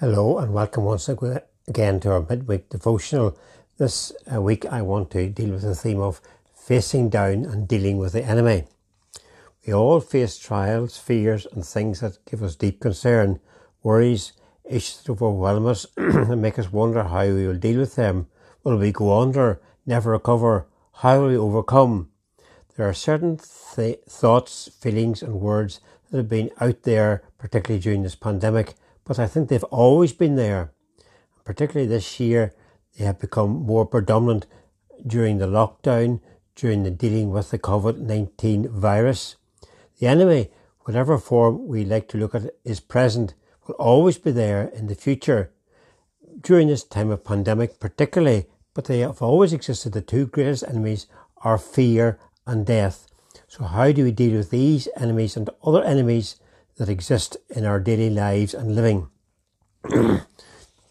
Hello and welcome once again to our midweek devotional. This uh, week I want to deal with the theme of facing down and dealing with the enemy. We all face trials, fears, and things that give us deep concern, worries, issues that overwhelm us and make us wonder how we will deal with them. Will we go under, never recover? How will we overcome? There are certain th- thoughts, feelings, and words that have been out there, particularly during this pandemic but I think they've always been there. Particularly this year, they have become more predominant during the lockdown, during the dealing with the COVID 19 virus. The enemy, whatever form we like to look at, is present, will always be there in the future. During this time of pandemic, particularly, but they have always existed. The two greatest enemies are fear and death. So, how do we deal with these enemies and other enemies that exist in our daily lives and living.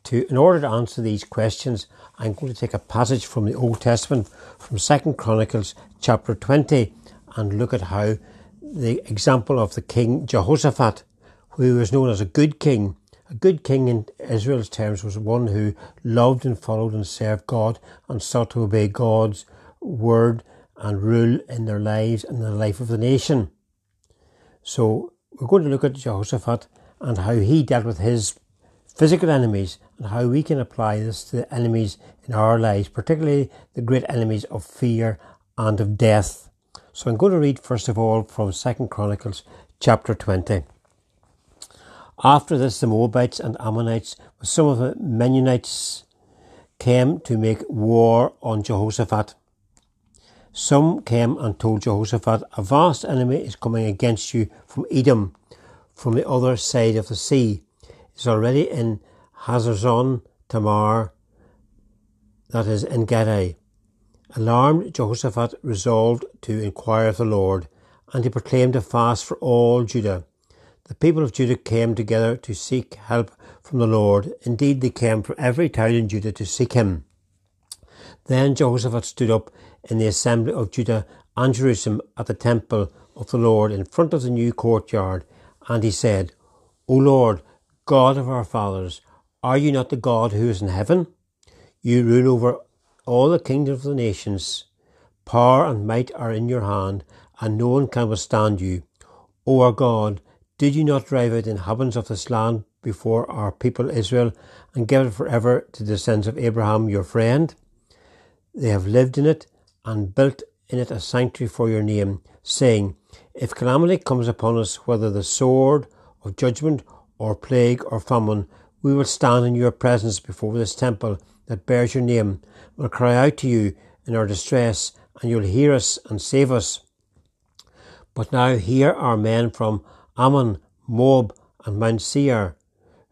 to, in order to answer these questions, I'm going to take a passage from the Old Testament, from Second Chronicles chapter 20, and look at how the example of the king Jehoshaphat, who was known as a good king, a good king in Israel's terms was one who loved and followed and served God and sought to obey God's word and rule in their lives and the life of the nation. So we're going to look at Jehoshaphat and how he dealt with his physical enemies and how we can apply this to the enemies in our lives, particularly the great enemies of fear and of death. So I'm going to read first of all from Second Chronicles chapter 20. After this, the Moabites and Ammonites, with some of the Meunites, came to make war on Jehoshaphat. Some came and told Jehoshaphat, A vast enemy is coming against you from Edom, from the other side of the sea. It is already in Hazezon Tamar, that is En Gedi. Alarmed, Jehoshaphat resolved to inquire of the Lord, and he proclaimed a fast for all Judah. The people of Judah came together to seek help from the Lord. Indeed, they came from every town in Judah to seek him. Then Jehoshaphat stood up in the assembly of Judah and Jerusalem at the temple of the Lord in front of the new courtyard, and he said, O Lord, God of our fathers, are you not the God who is in heaven? You rule over all the kingdoms of the nations. Power and might are in your hand, and no one can withstand you. O our God, did you not drive out the inhabitants of this land before our people Israel, and give it for ever to the sons of Abraham your friend? They have lived in it and built in it a sanctuary for your name, saying, If calamity comes upon us, whether the sword of judgment or plague or famine, we will stand in your presence before this temple that bears your name, will cry out to you in our distress, and you'll hear us and save us. But now here are men from Ammon, Moab, and Mount Seir,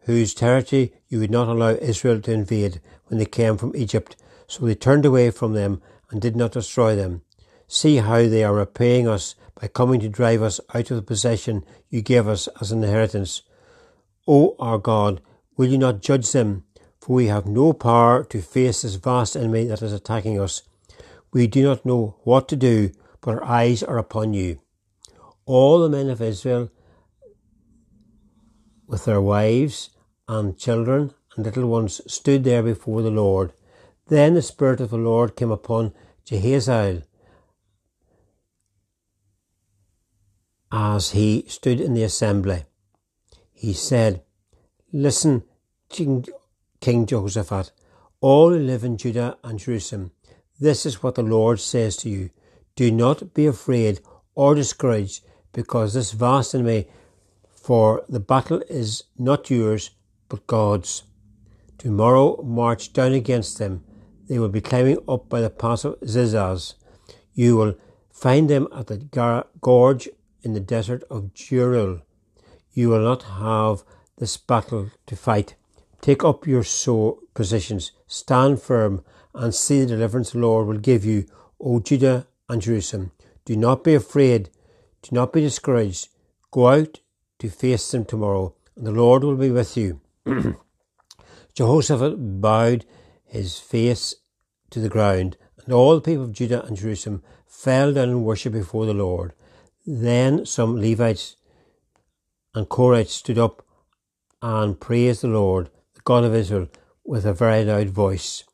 whose territory you would not allow Israel to invade when they came from Egypt, so they turned away from them and did not destroy them. See how they are repaying us by coming to drive us out of the possession you gave us as an inheritance. O our God, will you not judge them? For we have no power to face this vast enemy that is attacking us. We do not know what to do, but our eyes are upon you. All the men of Israel, with their wives and children and little ones, stood there before the Lord then the Spirit of the Lord came upon Jehaziel as he stood in the assembly. He said, Listen, King, King Jehoshaphat, all who live in Judah and Jerusalem, this is what the Lord says to you. Do not be afraid or discouraged, because this vast enemy, for the battle is not yours, but God's. Tomorrow march down against them they will be climbing up by the pass of Zizaz. You will find them at the gorge in the desert of Jeruel. You will not have this battle to fight. Take up your so positions, stand firm, and see the deliverance the Lord will give you, O Judah and Jerusalem. Do not be afraid, do not be discouraged. Go out to face them tomorrow, and the Lord will be with you. Jehoshaphat bowed his face to the ground, and all the people of Judah and Jerusalem fell down and worshipped before the Lord. Then some Levites and Korahites stood up and praised the Lord, the God of Israel, with a very loud voice.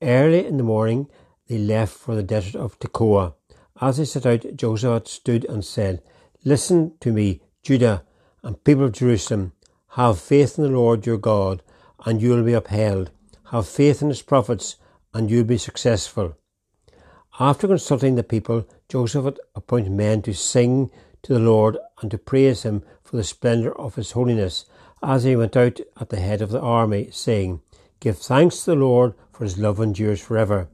Early in the morning they left for the desert of Tekoa. As they set out, Jehoshaphat stood and said, Listen to me, Judah and people of Jerusalem. Have faith in the Lord your God, and you will be upheld. Have faith in his prophets, and you will be successful. After consulting the people, Jehoshaphat appointed men to sing to the Lord and to praise him for the splendour of his holiness, as he went out at the head of the army, saying, Give thanks to the Lord, for his love endures forever.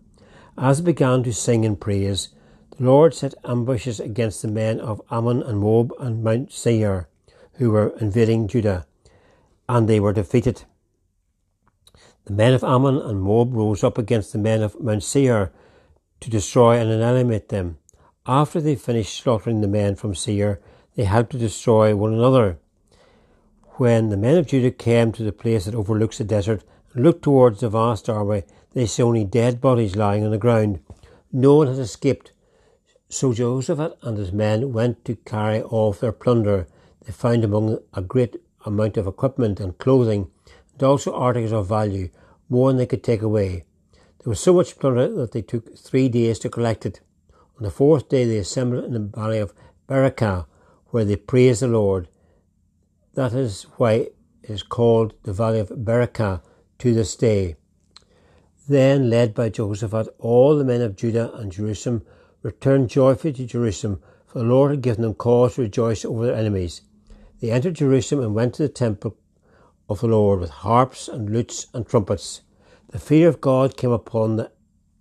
As they began to sing and praise, the Lord set ambushes against the men of Ammon and Moab and Mount Seir, who were invading Judah, and they were defeated. The men of Ammon and Moab rose up against the men of Mount Seir to destroy and annihilate them. After they finished slaughtering the men from Seir, they helped to destroy one another. When the men of Judah came to the place that overlooks the desert and looked towards the vast army, they saw only dead bodies lying on the ground. No one had escaped. So Jehoshaphat and his men went to carry off their plunder. They found among a great amount of equipment and clothing, and also articles of value, more than they could take away. There was so much plunder that they took three days to collect it. On the fourth day they assembled in the valley of Berakah, where they praised the Lord. That is why it is called the valley of Berakah to this day. Then, led by Jehoshaphat, all the men of Judah and Jerusalem returned joyfully to Jerusalem, for the Lord had given them cause to rejoice over their enemies. They entered Jerusalem and went to the temple of the Lord with harps and lutes and trumpets. The fear of God came upon the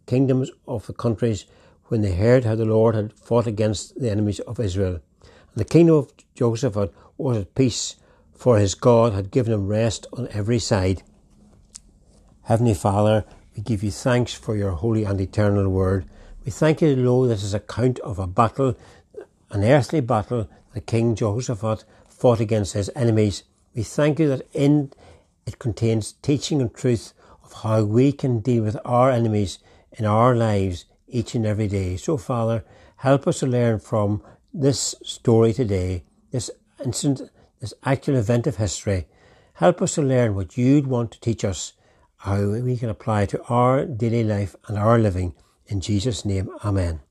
kingdoms of the countries when they heard how the Lord had fought against the enemies of Israel. And the kingdom of Jehoshaphat was at peace, for his God had given him rest on every side. Heavenly Father, we give you thanks for your holy and eternal word. We thank you, Lord, this is account of a battle, an earthly battle that King Jehoshaphat fought against his enemies. We thank you that in it contains teaching and truth of how we can deal with our enemies in our lives each and every day. So, Father, help us to learn from this story today, this incident, this actual event of history. Help us to learn what you'd want to teach us, how we can apply to our daily life and our living. In Jesus' name, Amen.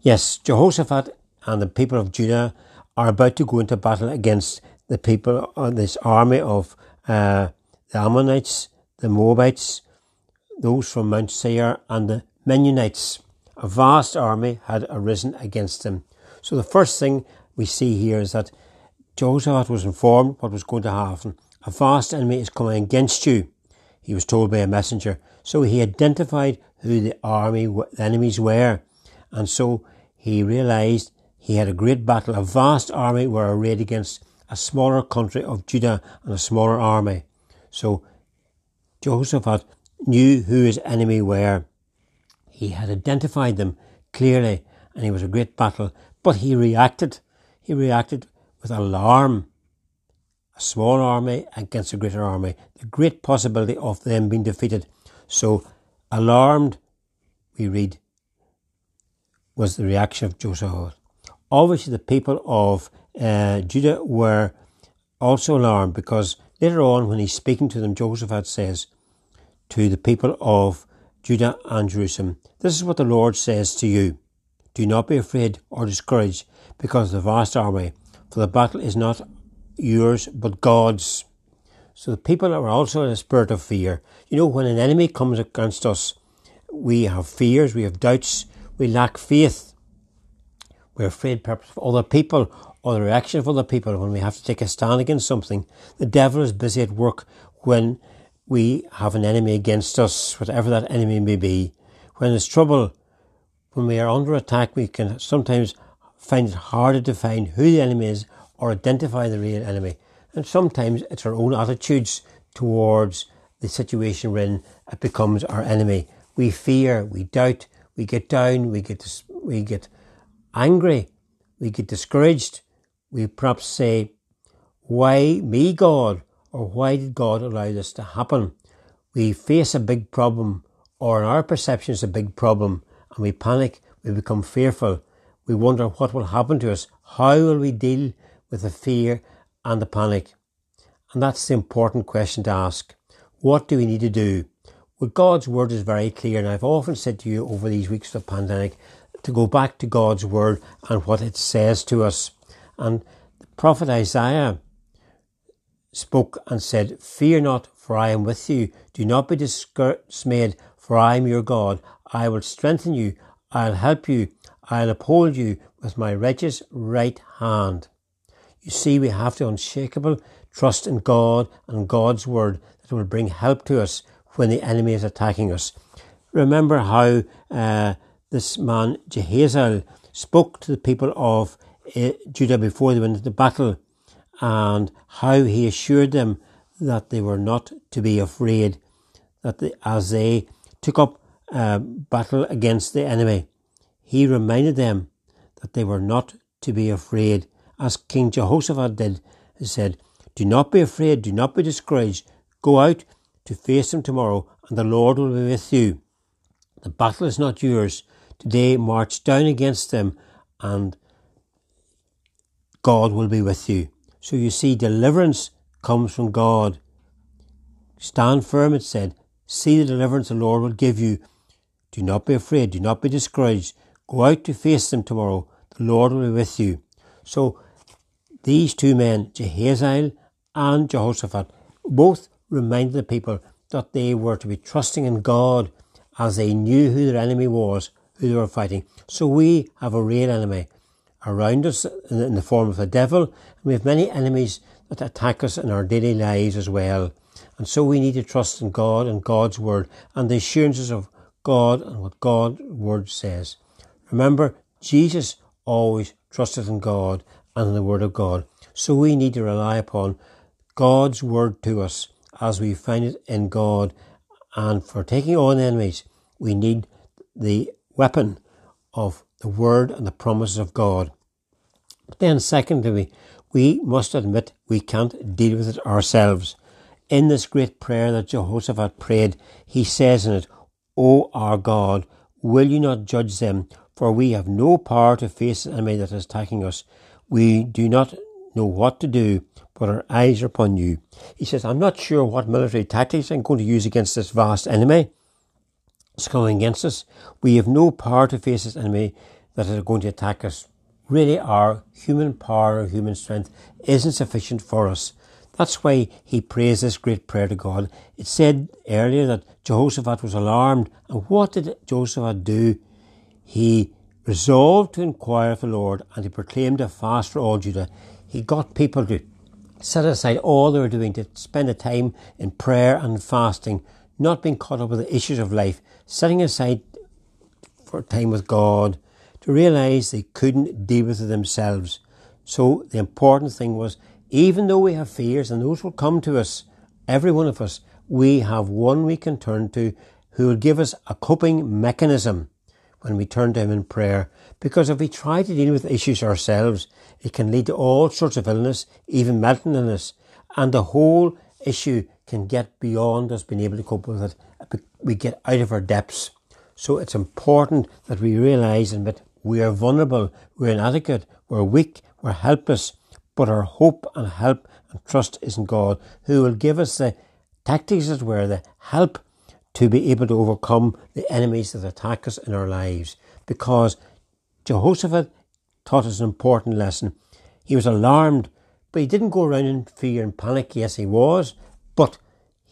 Yes, Jehoshaphat and the people of Judah are about to go into battle against the people this army of uh, the Ammonites, the Moabites, those from Mount Seir, and the Mennonites. A vast army had arisen against them. So the first thing we see here is that Jehoshaphat was informed what was going to happen. A vast enemy is coming against you, he was told by a messenger. So he identified who the army, the enemies were. And so he realized he had a great battle. A vast army were arrayed against a smaller country of Judah and a smaller army. So Jehoshaphat knew who his enemy were. He had identified them clearly and it was a great battle. But he reacted. He reacted with alarm. A small army against a greater army. The great possibility of them being defeated. So, alarmed, we read, was the reaction of Jehoshaphat. Obviously, the people of uh, Judah were also alarmed because later on, when he's speaking to them, Jehoshaphat says to the people of Judah and Jerusalem, This is what the Lord says to you. Do not be afraid or discouraged because of the vast army, for the battle is not yours but God's. So the people are also in a spirit of fear. You know, when an enemy comes against us, we have fears, we have doubts, we lack faith. We're afraid perhaps of other people or the reaction of other people when we have to take a stand against something. The devil is busy at work when we have an enemy against us, whatever that enemy may be. When there's trouble, when we are under attack, we can sometimes find it harder to find who the enemy is or identify the real enemy. And sometimes it's our own attitudes towards the situation we're in that becomes our enemy. We fear, we doubt, we get down, we get we get angry, we get discouraged. We perhaps say, "Why me, God?" or "Why did God allow this to happen?" We face a big problem, or in our perception, is a big problem, and we panic, we become fearful, we wonder what will happen to us, how will we deal with the fear and the panic. And that's the important question to ask. What do we need to do? Well, God's word is very clear, and I've often said to you over these weeks of the pandemic to go back to God's word and what it says to us. And the prophet Isaiah spoke and said, Fear not, for I am with you. Do not be dismayed, for I am your God. I will strengthen you. I'll help you. I'll uphold you with my righteous right hand. You see, we have the unshakable trust in God and God's word that will bring help to us when the enemy is attacking us. Remember how uh, this man Jehaziel spoke to the people of Judah before they went into battle and how he assured them that they were not to be afraid, that they, as they took up uh, battle against the enemy, he reminded them that they were not to be afraid, as King Jehoshaphat did. He said, Do not be afraid, do not be discouraged. Go out to face them tomorrow, and the Lord will be with you. The battle is not yours. Today march down against them, and God will be with you. So you see, deliverance comes from God. Stand firm, it said. See the deliverance the Lord will give you. Do not be afraid. Do not be discouraged. Go out to face them tomorrow. The Lord will be with you. So these two men, Jehaziel and Jehoshaphat, both reminded the people that they were to be trusting in God as they knew who their enemy was, who they were fighting. So we have a real enemy around us in the form of the devil, and we have many enemies that attack us in our daily lives as well. And so we need to trust in God and God's word and the assurances of God and what God's word says. Remember, Jesus always trusted in God and in the word of God. So we need to rely upon God's word to us as we find it in God. And for taking on enemies, we need the weapon of the word and the promises of God. But then, secondly, we must admit we can't deal with it ourselves. In this great prayer that Jehoshaphat prayed, he says in it, O our God, will you not judge them? For we have no power to face the enemy that is attacking us. We do not know what to do, but our eyes are upon you. He says, I'm not sure what military tactics I'm going to use against this vast enemy that's coming against us. We have no power to face this enemy that is going to attack us. Really, our human power or human strength isn't sufficient for us. That's why he prays this great prayer to God. It said earlier that Jehoshaphat was alarmed. And what did Jehoshaphat do? He resolved to inquire of the Lord and he proclaimed a fast for all Judah. He got people to set aside all they were doing to spend the time in prayer and fasting, not being caught up with the issues of life, setting aside for time with God, to realize they couldn't deal with it themselves. So the important thing was, even though we have fears, and those will come to us, every one of us, we have one we can turn to who will give us a coping mechanism when we turn to Him in prayer. Because if we try to deal with issues ourselves, it can lead to all sorts of illness, even mental illness, and the whole issue can get beyond us being able to cope with it. We get out of our depths. So it's important that we realize and that we are vulnerable, we're inadequate, we're weak, we're helpless, but our hope and help and trust is in God, who will give us the tactics, as it were, the help to be able to overcome the enemies that attack us in our lives. Because Jehoshaphat taught us an important lesson. He was alarmed, but he didn't go around in fear and panic. Yes, he was, but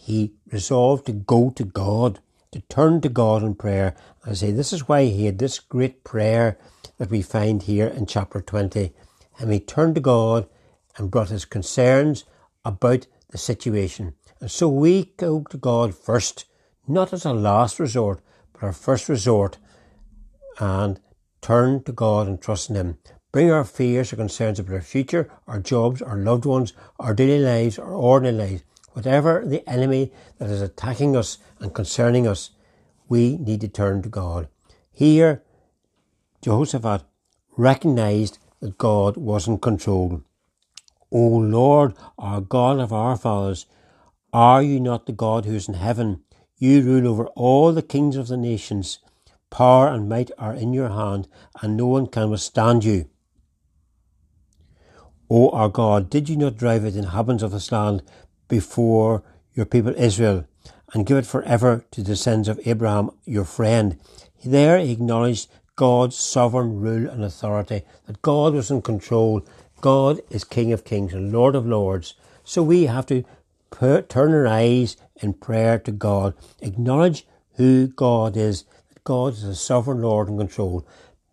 he resolved to go to God to turn to God in prayer. I say this is why he had this great prayer that we find here in chapter 20. And he turned to God and brought his concerns about the situation. And so we go to God first, not as a last resort, but our first resort, and turn to God and trust in Him. Bring our fears or concerns about our future, our jobs, our loved ones, our daily lives, our ordinary lives, Whatever the enemy that is attacking us and concerning us, we need to turn to God. Here, Jehoshaphat recognized that God was in control. O Lord, our God of our fathers, are you not the God who is in heaven? You rule over all the kings of the nations. Power and might are in your hand, and no one can withstand you. O our God, did you not drive out the inhabitants of this land before your people Israel and give it forever to the sons of Abraham, your friend. There he acknowledged God's sovereign rule and authority, that God was in control. God is King of kings and Lord of lords. So we have to turn our eyes in prayer to God, acknowledge who God is, that God is a sovereign Lord in control.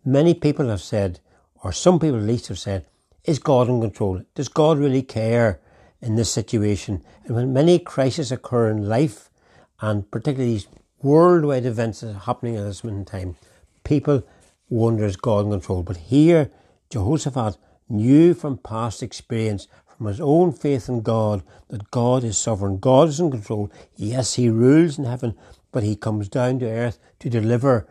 Many people have said, or some people at least have said, is God in control? Does God really care in this situation? And when many crises occur in life, and particularly these worldwide events that are happening at this moment in time, people wonder is God in control. But here, Jehoshaphat knew from past experience, from his own faith in God, that God is sovereign. God is in control. Yes, he rules in heaven, but he comes down to earth to deliver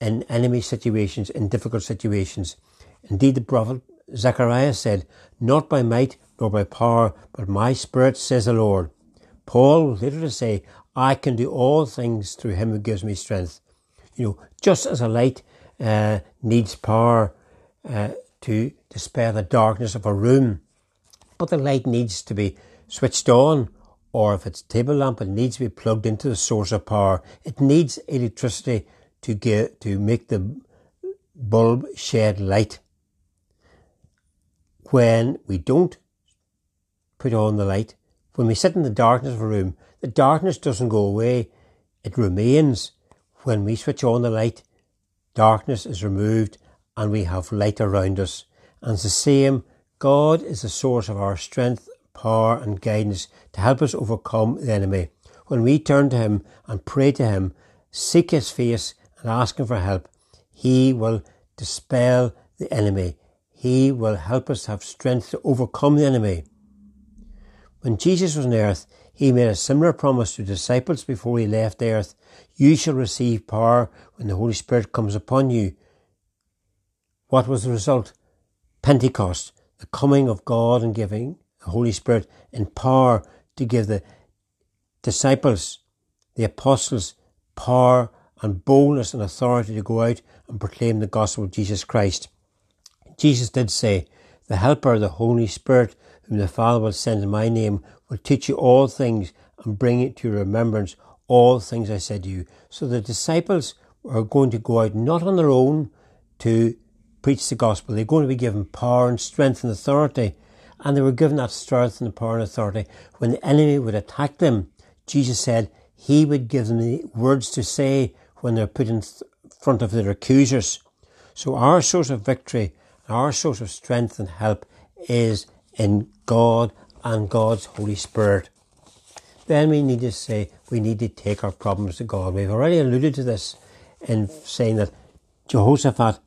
in enemy situations, in difficult situations. Indeed, the prophet Zechariah said, Not by might nor by power, but my spirit, says the Lord. Paul was later to say, I can do all things through him who gives me strength. You know, just as a light uh, needs power uh, to dispel the darkness of a room, but the light needs to be switched on, or if it's a table lamp, it needs to be plugged into the source of power. It needs electricity to get to make the bulb shed light when we don't put on the light, when we sit in the darkness of a room, the darkness doesn't go away, it remains. When we switch on the light, darkness is removed and we have light around us. And it's the same, God is the source of our strength, power, and guidance to help us overcome the enemy. When we turn to Him and pray to Him, seek His face, and ask Him for help, He will dispel the enemy. He will help us have strength to overcome the enemy. When Jesus was on earth, he made a similar promise to disciples before he left the earth. You shall receive power when the Holy Spirit comes upon you. What was the result? Pentecost, the coming of God and giving the Holy Spirit in power to give the disciples, the apostles, power and boldness and authority to go out and proclaim the gospel of Jesus Christ. Jesus did say, The Helper, the Holy Spirit, whom the Father will send in my name, will teach you all things and bring it to your remembrance all things I said to you. So the disciples are going to go out not on their own to preach the gospel. They're going to be given power and strength and authority. And they were given that strength and power and authority. When the enemy would attack them, Jesus said he would give them the words to say when they're put in front of their accusers. So our source of victory our source of strength and help is in God and God's Holy Spirit. Then we need to say we need to take our problems to God. We've already alluded to this in saying that Jehoshaphat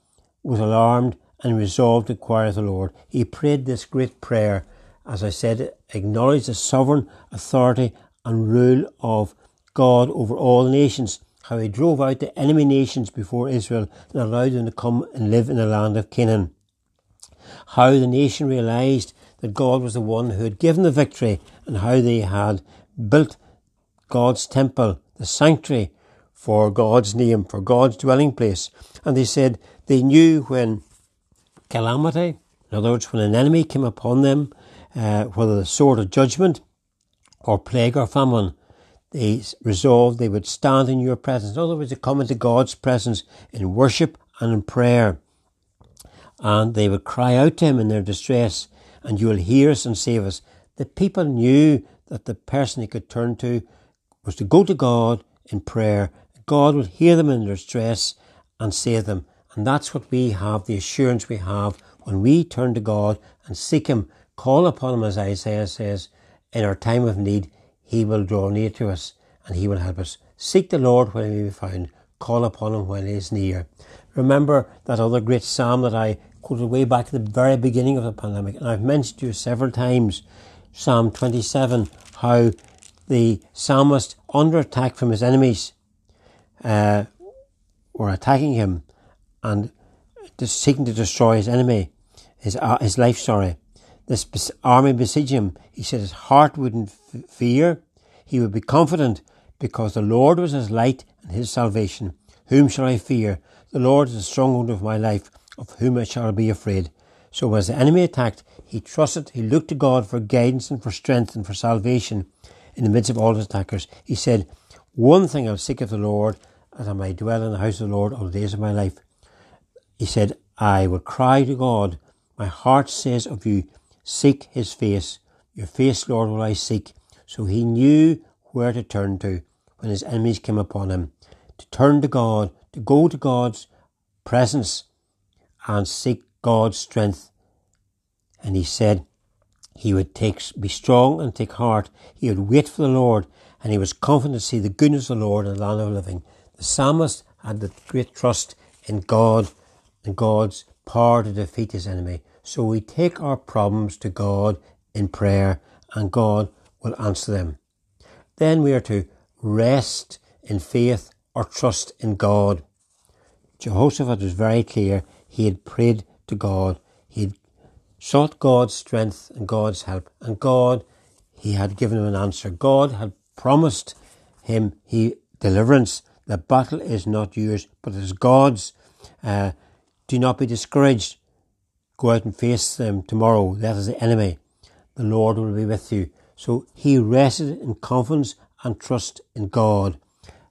was alarmed and resolved to inquire the Lord. He prayed this great prayer, as I said, acknowledged the sovereign authority and rule of God over all nations, how he drove out the enemy nations before Israel and allowed them to come and live in the land of Canaan how the nation realized that God was the one who had given the victory and how they had built God's temple, the sanctuary for God's name, for God's dwelling place. And they said they knew when calamity, in other words, when an enemy came upon them, uh, whether the sword of judgment or plague or famine, they resolved they would stand in your presence. In other words, they come into God's presence in worship and in prayer and they would cry out to him in their distress, and you will hear us and save us. The people knew that the person they could turn to was to go to God in prayer. God would hear them in their distress and save them. And that's what we have, the assurance we have when we turn to God and seek Him, call upon Him, as Isaiah says, in our time of need, He will draw near to us and He will help us. Seek the Lord when He may be found, call upon Him when He is near. Remember that other great psalm that I quoted way back at the very beginning of the pandemic, and I've mentioned to you several times Psalm 27, how the psalmist, under attack from his enemies, uh, were attacking him and seeking to destroy his enemy, his, uh, his life, sorry. This army besieged him. He said his heart wouldn't f- fear. He would be confident because the Lord was his light and his salvation. Whom shall I fear? The Lord is the stronghold of my life. Of whom I shall be afraid? So as the enemy attacked, he trusted, he looked to God for guidance and for strength and for salvation in the midst of all his attackers. He said, One thing I'll seek of the Lord, that I may dwell in the house of the Lord all the days of my life. He said, I will cry to God. My heart says of you, Seek his face. Your face, Lord, will I seek. So he knew where to turn to when his enemies came upon him. To turn to God, to go to God's presence and seek God's strength. And he said he would take, be strong and take heart. He would wait for the Lord and he was confident to see the goodness of the Lord in the land of the living. The psalmist had the great trust in God and God's power to defeat his enemy. So we take our problems to God in prayer and God will answer them. Then we are to rest in faith or trust in God. Jehoshaphat was very clear. He had prayed to God. He had sought God's strength and God's help. And God, he had given him an answer. God had promised him he deliverance. The battle is not yours, but it is God's. Uh, do not be discouraged. Go out and face them tomorrow. That is the enemy. The Lord will be with you. So he rested in confidence and trust in God.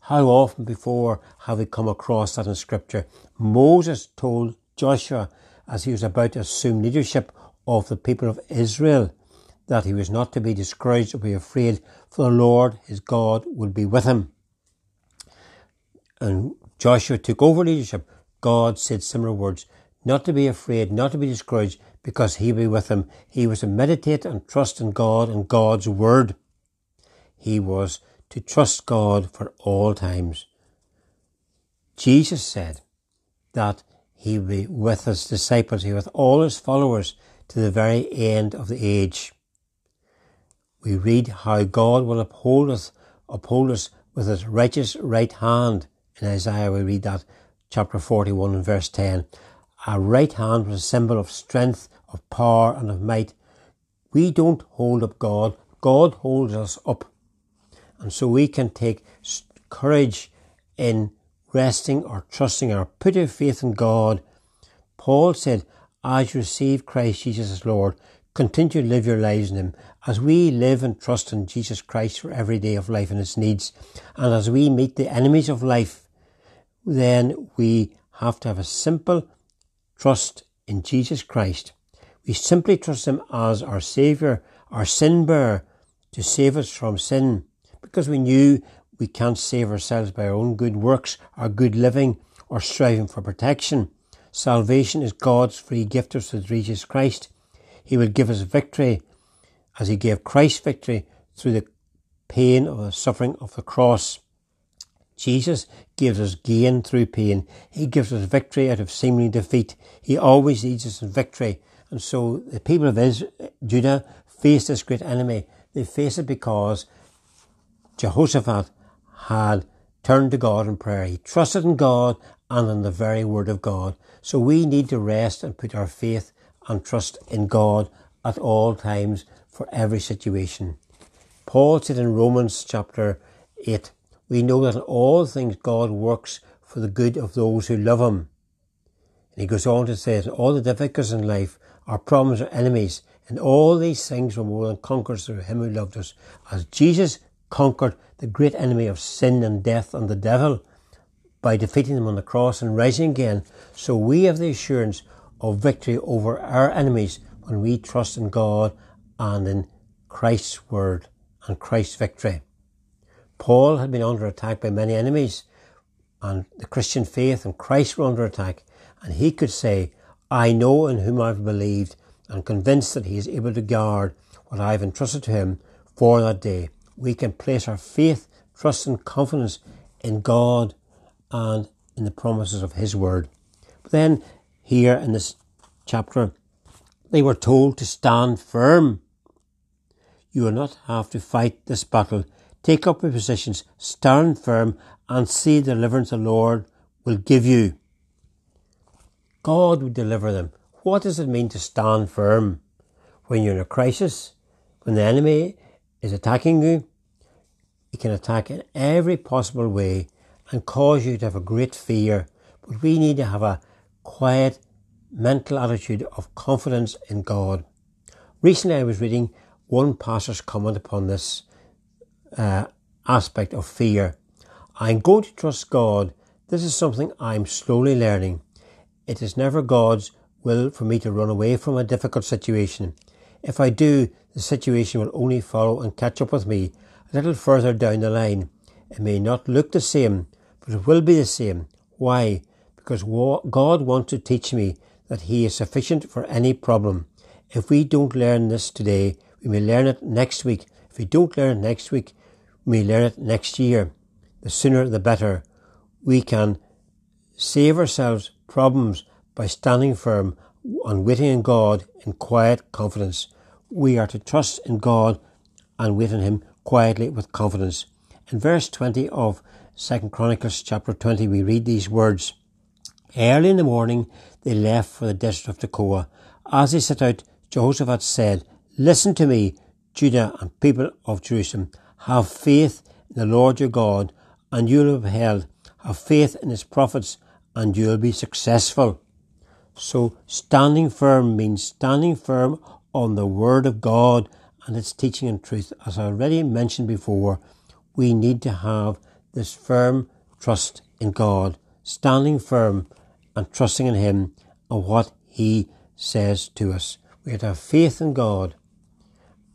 How often before have we come across that in Scripture? Moses told Joshua as he was about to assume leadership of the people of Israel that he was not to be discouraged or be afraid, for the Lord his God would be with him. And Joshua took over leadership. God said similar words, not to be afraid, not to be discouraged, because he be with him. He was to meditate and trust in God and God's word. He was to trust God for all times. Jesus said that he will be with his disciples, he with all his followers to the very end of the age. We read how God will uphold us, uphold us with his righteous right hand. In Isaiah we read that chapter 41 and verse 10. Our right hand was a symbol of strength, of power and of might. We don't hold up God. God holds us up. And so we can take courage in resting or trusting or putting faith in God. Paul said, as you receive Christ Jesus as Lord, continue to live your lives in Him. As we live and trust in Jesus Christ for every day of life and its needs, and as we meet the enemies of life, then we have to have a simple trust in Jesus Christ. We simply trust Him as our Saviour, our sin bearer, to save us from sin because we knew we can't save ourselves by our own good works, our good living, or striving for protection. Salvation is God's free gift through Jesus Christ. He will give us victory as He gave Christ victory through the pain of the suffering of the cross. Jesus gives us gain through pain. He gives us victory out of seeming defeat. He always leads us in victory. And so the people of Israel, Judah faced this great enemy. They faced it because Jehoshaphat had turned to God in prayer. He trusted in God and in the very word of God. So we need to rest and put our faith and trust in God at all times for every situation. Paul said in Romans chapter 8, we know that in all things God works for the good of those who love Him. And he goes on to say that all the difficulties in life, our problems, our enemies, and all these things were more than conquerors through Him who loved us. As Jesus conquered the great enemy of sin and death and the devil by defeating them on the cross and rising again. So we have the assurance of victory over our enemies when we trust in God and in Christ's word and Christ's victory. Paul had been under attack by many enemies, and the Christian faith and Christ were under attack, and he could say, I know in whom I've believed, and convinced that he is able to guard what I have entrusted to him for that day we can place our faith, trust, and confidence in God and in the promises of His Word. But then, here in this chapter, they were told to stand firm. You will not have to fight this battle. Take up your positions, stand firm, and see the deliverance the Lord will give you. God will deliver them. What does it mean to stand firm? When you're in a crisis, when the enemy is attacking you, he can attack in every possible way and cause you to have a great fear. But we need to have a quiet mental attitude of confidence in God. Recently, I was reading one pastor's comment upon this uh, aspect of fear. I'm going to trust God. This is something I'm slowly learning. It is never God's will for me to run away from a difficult situation. If I do, the situation will only follow and catch up with me a little further down the line. It may not look the same, but it will be the same. Why? Because God wants to teach me that He is sufficient for any problem. If we don't learn this today, we may learn it next week. If we don't learn it next week, we may learn it next year. The sooner the better. We can save ourselves problems by standing firm and waiting in God in quiet confidence. We are to trust in God and wait on Him quietly with confidence. In verse 20 of 2 Chronicles chapter 20, we read these words. Early in the morning, they left for the desert of Tekoa. As they set out, Jehoshaphat said, Listen to me, Judah and people of Jerusalem. Have faith in the Lord your God, and you will be held. Have faith in his prophets, and you will be successful. So, standing firm means standing firm on the Word of God and its teaching and truth. As I already mentioned before, we need to have this firm trust in God, standing firm and trusting in Him and what He says to us. We have to have faith in God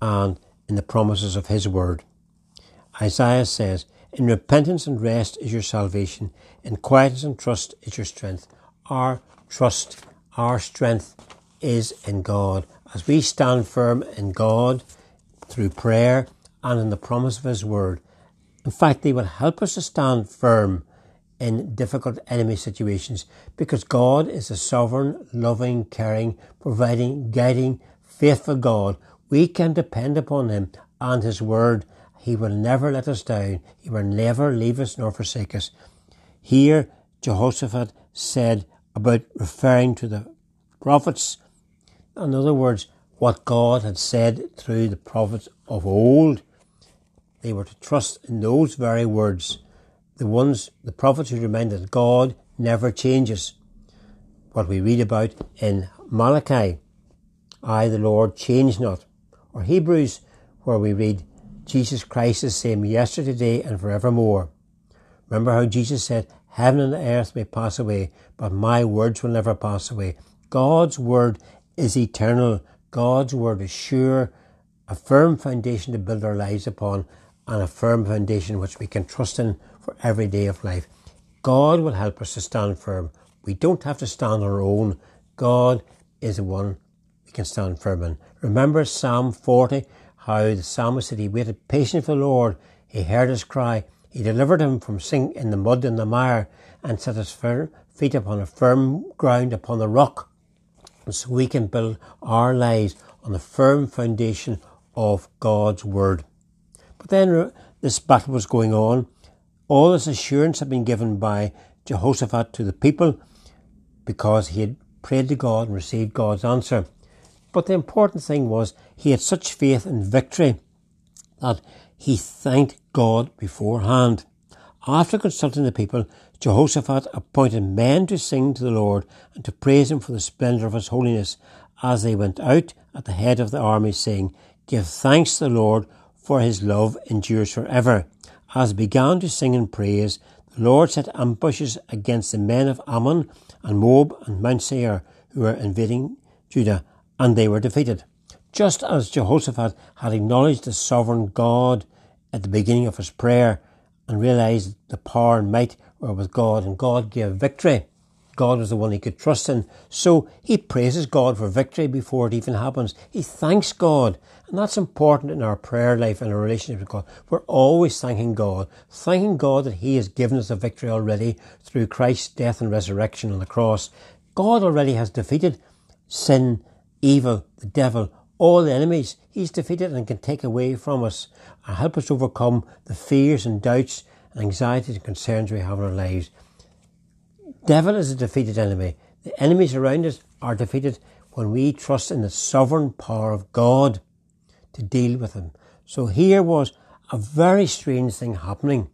and in the promises of His Word. Isaiah says, In repentance and rest is your salvation, in quietness and trust is your strength. Our trust, our strength is in God. As we stand firm in God through prayer and in the promise of His Word, in fact, they will help us to stand firm in difficult enemy situations because God is a sovereign, loving, caring, providing, guiding, faithful God. We can depend upon Him and His Word. He will never let us down. He will never leave us nor forsake us. Here, Jehoshaphat said about referring to the prophets. In other words, what God had said through the prophets of old. They were to trust in those very words the ones, the prophets who remind that God never changes. What we read about in Malachi, I, the Lord, change not. Or Hebrews, where we read, Jesus Christ is same yesterday, today, and forevermore. Remember how Jesus said, Heaven and earth may pass away, but my words will never pass away. God's word is eternal. God's word is sure, a firm foundation to build our lives upon, and a firm foundation which we can trust in for every day of life. God will help us to stand firm. We don't have to stand on our own. God is the one we can stand firm in. Remember Psalm 40, how the psalmist said he waited patiently for the Lord. He heard his cry. He delivered him from sink in the mud and the mire and set his feet upon a firm ground upon the rock. And so we can build our lives on the firm foundation of God's word. But then this battle was going on. All this assurance had been given by Jehoshaphat to the people because he had prayed to God and received God's answer. But the important thing was he had such faith in victory that he thanked God beforehand. After consulting the people, Jehoshaphat appointed men to sing to the Lord and to praise him for the splendour of his holiness as they went out at the head of the army, saying, Give thanks to the Lord, for his love endures forever. As began to sing in praise, the Lord set ambushes against the men of Ammon and Moab and Mount Seir who were invading Judah, and they were defeated. Just as Jehoshaphat had acknowledged the sovereign God at the beginning of his prayer and realized the power and might were with God, and God gave victory. God was the one he could trust in. So he praises God for victory before it even happens. He thanks God and that's important in our prayer life and our relationship with God. We're always thanking God, thanking God that He has given us a victory already through Christ's death and resurrection on the cross. God already has defeated sin, evil, the devil, all the enemies. He's defeated and can take away from us and help us overcome the fears and doubts anxieties and concerns we have in our lives. Devil is a defeated enemy. The enemies around us are defeated when we trust in the sovereign power of God to deal with them. So here was a very strange thing happening.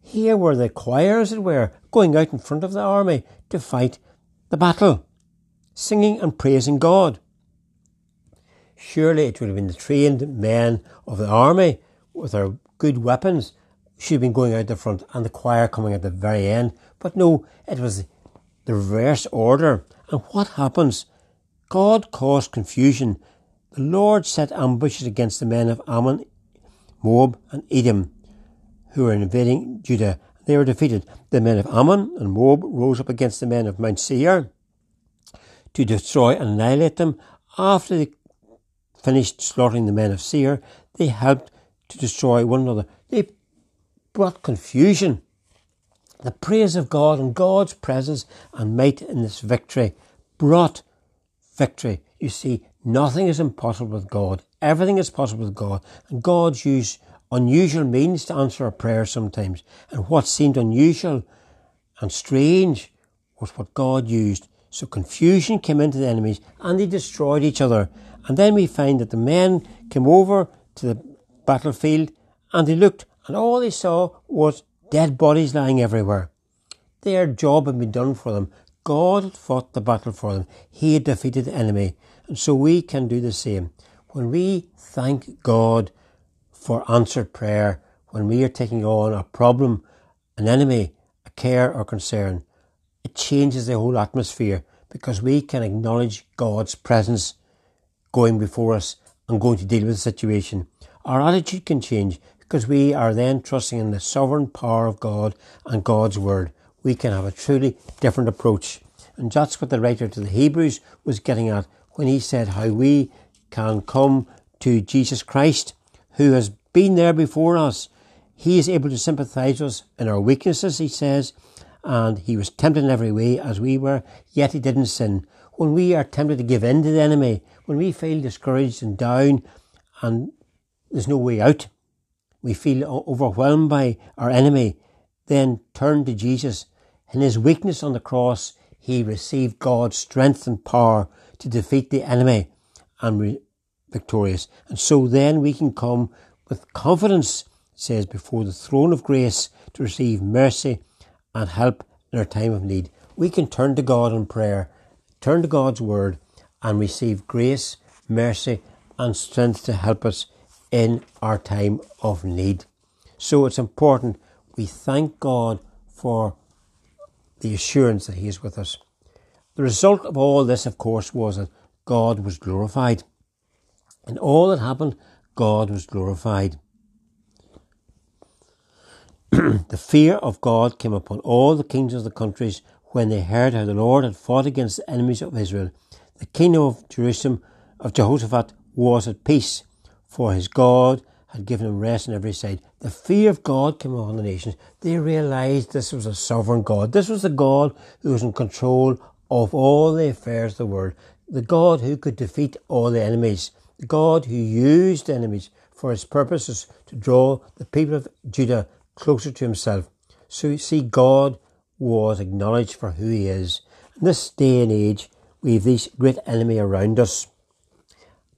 Here were the choir, as it were, going out in front of the army to fight the battle. singing and praising God. Surely it would have been the trained men of the army with their good weapons should have been going out the front and the choir coming at the very end. But no, it was the reverse order. And what happens? God caused confusion. The Lord set ambushes against the men of Ammon, Moab, and Edom, who were invading Judah. They were defeated. The men of Ammon and Moab rose up against the men of Mount Seir to destroy and annihilate them. After they finished slaughtering the men of Seir, they helped to destroy one another. Brought confusion. The praise of God and God's presence and might in this victory brought victory. You see, nothing is impossible with God. Everything is possible with God. And God's use unusual means to answer a prayer sometimes. And what seemed unusual and strange was what God used. So confusion came into the enemies and they destroyed each other. And then we find that the men came over to the battlefield and they looked and all they saw was dead bodies lying everywhere. Their job had been done for them. God had fought the battle for them. He had defeated the enemy. And so we can do the same. When we thank God for answered prayer, when we are taking on a problem, an enemy, a care or concern, it changes the whole atmosphere because we can acknowledge God's presence going before us and going to deal with the situation. Our attitude can change because we are then trusting in the sovereign power of God and God's word. We can have a truly different approach. And that's what the writer to the Hebrews was getting at when he said how we can come to Jesus Christ, who has been there before us. He is able to sympathize us in our weaknesses, he says, and he was tempted in every way as we were, yet he didn't sin. When we are tempted to give in to the enemy, when we feel discouraged and down and there's no way out, we feel overwhelmed by our enemy, then turn to Jesus. In his weakness on the cross, he received God's strength and power to defeat the enemy and be victorious. And so then we can come with confidence, says, before the throne of grace to receive mercy and help in our time of need. We can turn to God in prayer, turn to God's word, and receive grace, mercy, and strength to help us in our time of need. So it's important we thank God for the assurance that He is with us. The result of all this, of course, was that God was glorified. And all that happened, God was glorified. the fear of God came upon all the kings of the countries when they heard how the Lord had fought against the enemies of Israel. The kingdom of Jerusalem, of Jehoshaphat, was at peace for his God had given him rest on every side. The fear of God came upon the nations. They realized this was a sovereign God. This was the God who was in control of all the affairs of the world. The God who could defeat all the enemies. The God who used enemies for his purposes to draw the people of Judah closer to himself. So you see, God was acknowledged for who he is. In this day and age, we have this great enemy around us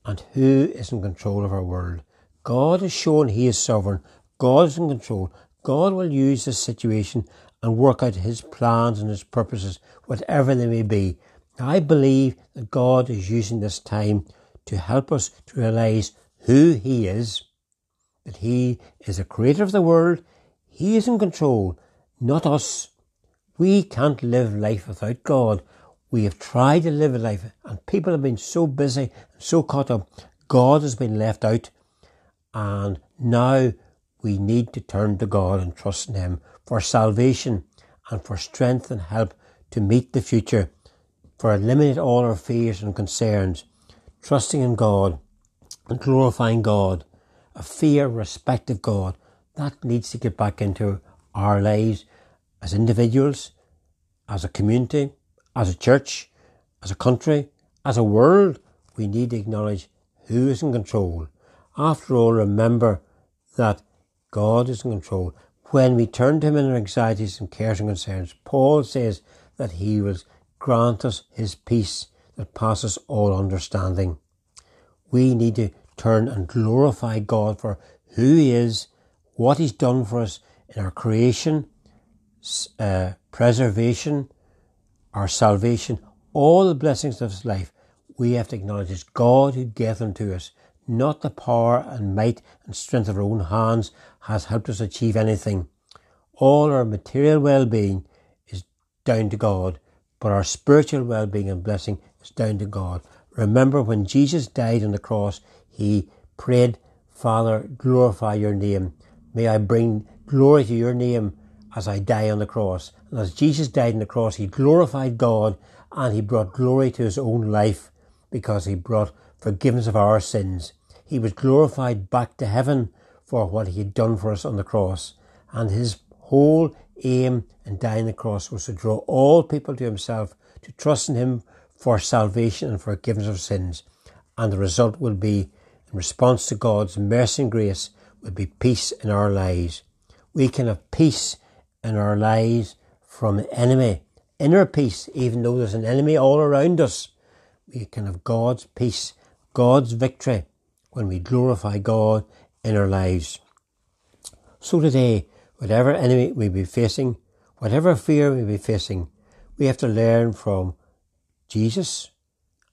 and who is in control of our world. God has shown He is sovereign. God is in control. God will use this situation and work out His plans and His purposes, whatever they may be. I believe that God is using this time to help us to realize who He is, that He is the creator of the world. He is in control, not us. We can't live life without God. We have tried to live a life, and people have been so busy, and so caught up. God has been left out, and now we need to turn to God and trust in Him for salvation and for strength and help to meet the future, for eliminate all our fears and concerns, trusting in God and glorifying God, a fear, respect of God. That needs to get back into our lives as individuals, as a community, as a church, as a country, as a world, we need to acknowledge who is in control. After all, remember that God is in control. When we turn to Him in our anxieties and cares and concerns, Paul says that He will grant us His peace that passes all understanding. We need to turn and glorify God for who He is, what He's done for us in our creation, uh, preservation, our salvation, All the blessings of this life, we have to acknowledge it's God who gave them to us, not the power and might and strength of our own hands has helped us achieve anything. All our material well-being is down to God, but our spiritual well-being and blessing is down to God. Remember when Jesus died on the cross, he prayed, Father, glorify your name. May I bring glory to your name as I die on the cross. And as Jesus died on the cross, he glorified God and he brought glory to his own life because he brought forgiveness of our sins. He was glorified back to heaven for what he had done for us on the cross. And his whole aim in dying on the cross was to draw all people to himself, to trust in him for salvation and forgiveness of sins. And the result will be, in response to God's mercy and grace, will be peace in our lives. We can have peace in our lives from the enemy. Inner peace, even though there's an enemy all around us. We can have God's peace, God's victory when we glorify God in our lives. So today, whatever enemy we be facing, whatever fear we be facing, we have to learn from Jesus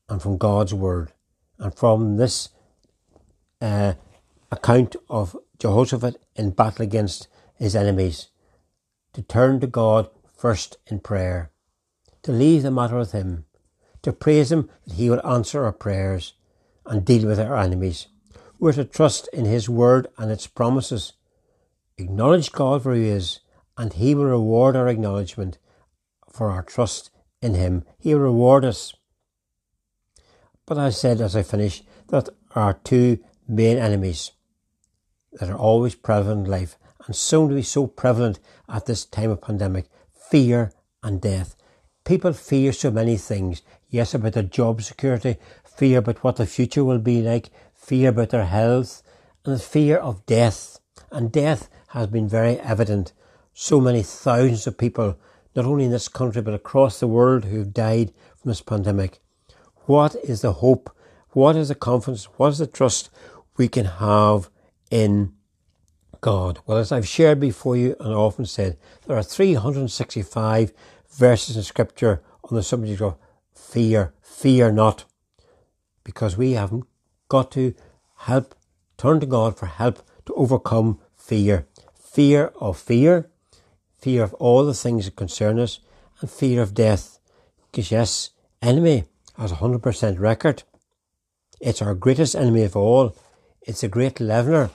and from God's Word and from this uh, account of Jehoshaphat in battle against his enemies to turn to God first in prayer, to leave the matter with Him, to praise Him that He will answer our prayers and deal with our enemies. We're to trust in His word and its promises, acknowledge God for He is, and He will reward our acknowledgement for our trust in Him. He will reward us. But I said as I finish that are two main enemies that are always prevalent in life, and soon to be so prevalent at this time of pandemic fear and death. People fear so many things. Yes, about their job security, fear about what the future will be like, fear about their health, and the fear of death. And death has been very evident. So many thousands of people, not only in this country but across the world, who have died from this pandemic. What is the hope? What is the confidence? What is the trust we can have in God? Well, as I've shared before you and often said, there are 365 verses in Scripture on the subject of fear. Fear not. Because we have got to help, turn to God for help to overcome fear. Fear of fear, fear of all the things that concern us, and fear of death. Because yes, enemy has a 100% record. It's our greatest enemy of all. It's a great leveler.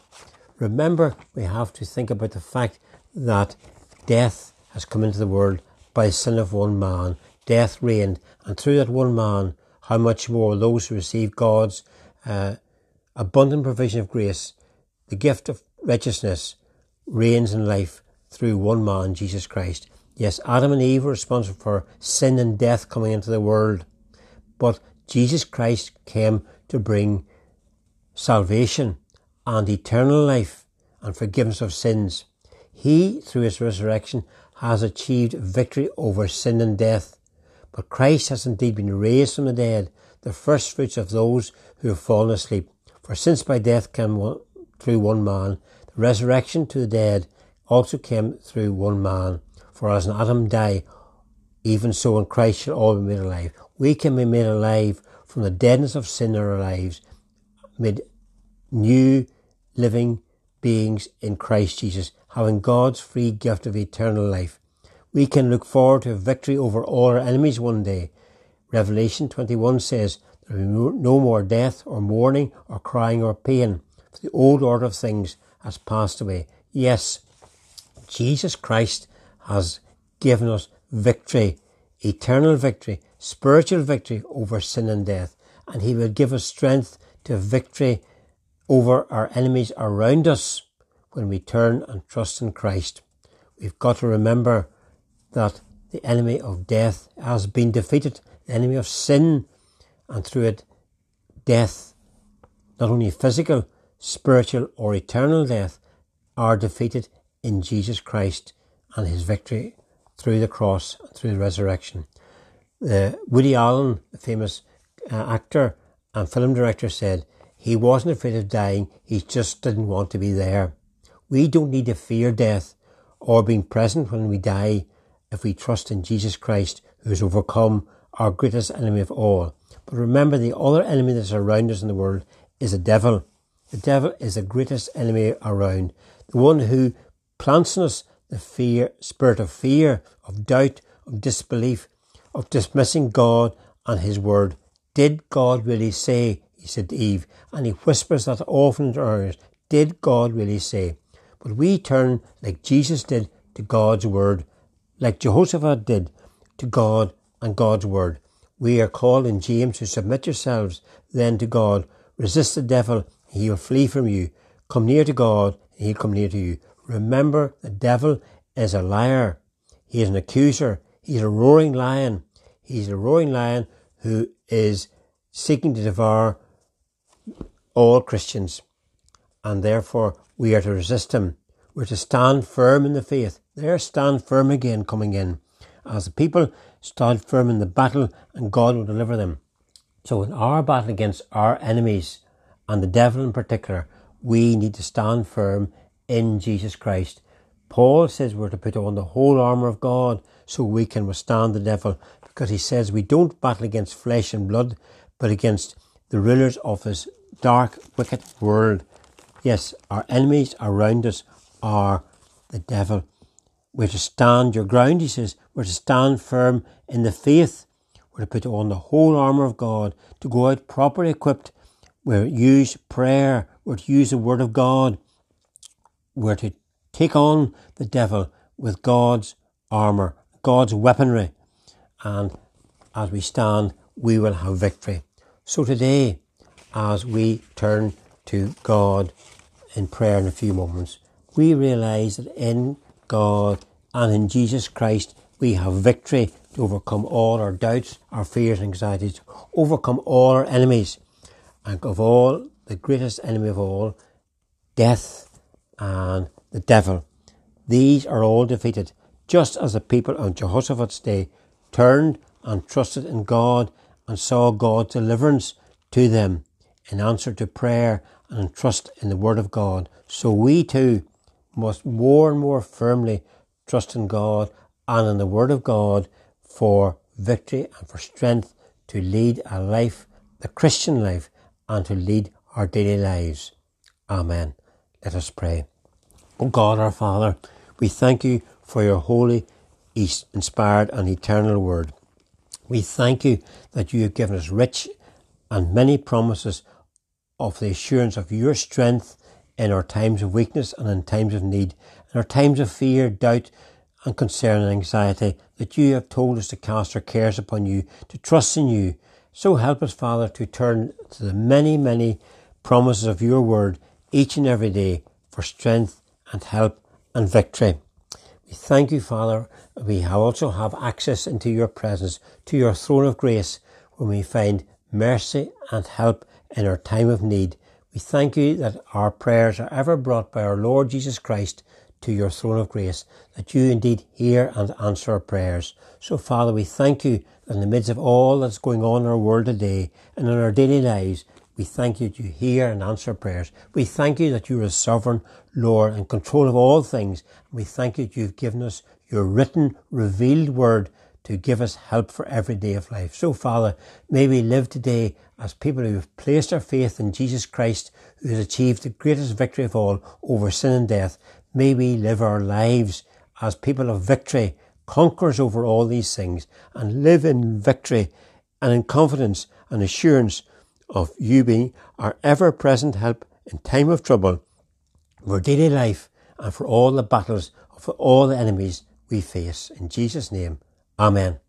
Remember, we have to think about the fact that death has come into the world by sin of one man. Death reigned, and through that one man, how much more those who receive God's uh, abundant provision of grace, the gift of righteousness, reigns in life through one man, Jesus Christ. Yes, Adam and Eve were responsible for sin and death coming into the world, but Jesus Christ came to bring salvation and eternal life and forgiveness of sins. He, through his resurrection, has achieved victory over sin and death. But Christ has indeed been raised from the dead, the first fruits of those who have fallen asleep. For since by death came through one man, the resurrection to the dead also came through one man. For as in Adam died, even so in Christ shall all be made alive. We can be made alive from the deadness of sin in our lives, made new living beings in Christ Jesus, having God's free gift of eternal life. We can look forward to victory over all our enemies one day. Revelation 21 says, There will be no more death or mourning or crying or pain, for the old order of things has passed away. Yes, Jesus Christ has given us victory, eternal victory, spiritual victory over sin and death, and He will give us strength to victory over our enemies around us when we turn and trust in Christ. We've got to remember that the enemy of death has been defeated, the enemy of sin, and through it, death, not only physical, spiritual, or eternal death, are defeated in Jesus Christ and his victory through the cross and through the resurrection. Uh, Woody Allen, the famous uh, actor and film director, said, he wasn't afraid of dying, he just didn't want to be there. We don't need to fear death or being present when we die if we trust in Jesus Christ who has overcome our greatest enemy of all. But remember, the other enemy that's around us in the world is the devil. The devil is the greatest enemy around. The one who plants in us the fear, spirit of fear, of doubt, of disbelief, of dismissing God and His Word. Did God really say? He said to Eve, and he whispers that often to ours. Did God really say? But we turn, like Jesus did, to God's Word, like Jehoshaphat did, to God and God's Word. We are called in James to submit yourselves then to God. Resist the devil, he will flee from you. Come near to God, and he'll come near to you. Remember, the devil is a liar. He is an accuser. He's a roaring lion. He's a roaring lion who is seeking to devour all Christians. And therefore, we are to resist him. We're to stand firm in the faith. There, stand firm again coming in. As the people stand firm in the battle, and God will deliver them. So, in our battle against our enemies, and the devil in particular, we need to stand firm in Jesus Christ. Paul says we're to put on the whole armour of God so we can withstand the devil because he says we don't battle against flesh and blood but against the rulers of this dark, wicked world. Yes, our enemies around us are the devil. We're to stand your ground, he says. We're to stand firm in the faith. We're to put on the whole armour of God, to go out properly equipped. We're to use prayer. We're to use the word of God. We're to take on the devil with God's armour, God's weaponry. And as we stand, we will have victory. So today, as we turn to God in prayer in a few moments, we realize that in God and in Jesus Christ we have victory to overcome all our doubts, our fears and anxieties, overcome all our enemies, and of all, the greatest enemy of all, death and the devil. These are all defeated, just as the people on Jehoshaphat's day turned and trusted in God and saw God's deliverance to them in answer to prayer and trust in the Word of God. So we too must more and more firmly trust in God and in the Word of God for victory and for strength to lead a life, the Christian life, and to lead our daily lives. Amen. Let us pray. O God our Father, we thank you for your holy, inspired, and eternal Word. We thank you that you have given us rich and many promises of the assurance of your strength in our times of weakness and in times of need, in our times of fear, doubt, and concern and anxiety, that you have told us to cast our cares upon you, to trust in you. So help us, Father, to turn to the many, many promises of your word each and every day for strength and help and victory. We thank you, Father. We also have access into your presence, to your throne of grace, when we find mercy and help in our time of need. We thank you that our prayers are ever brought by our Lord Jesus Christ to your throne of grace, that you indeed hear and answer our prayers. So, Father, we thank you that in the midst of all that's going on in our world today and in our daily lives, we thank you that you hear and answer prayers. We thank you that you are a sovereign, Lord, in control of all things. We thank you that you've given us your written, revealed word to give us help for every day of life. So, Father, may we live today as people who have placed our faith in Jesus Christ, who has achieved the greatest victory of all over sin and death. May we live our lives as people of victory, conquerors over all these things, and live in victory and in confidence and assurance of you being our ever present help in time of trouble, for daily life, and for all the battles, for all the enemies we face. In Jesus' name, Amen.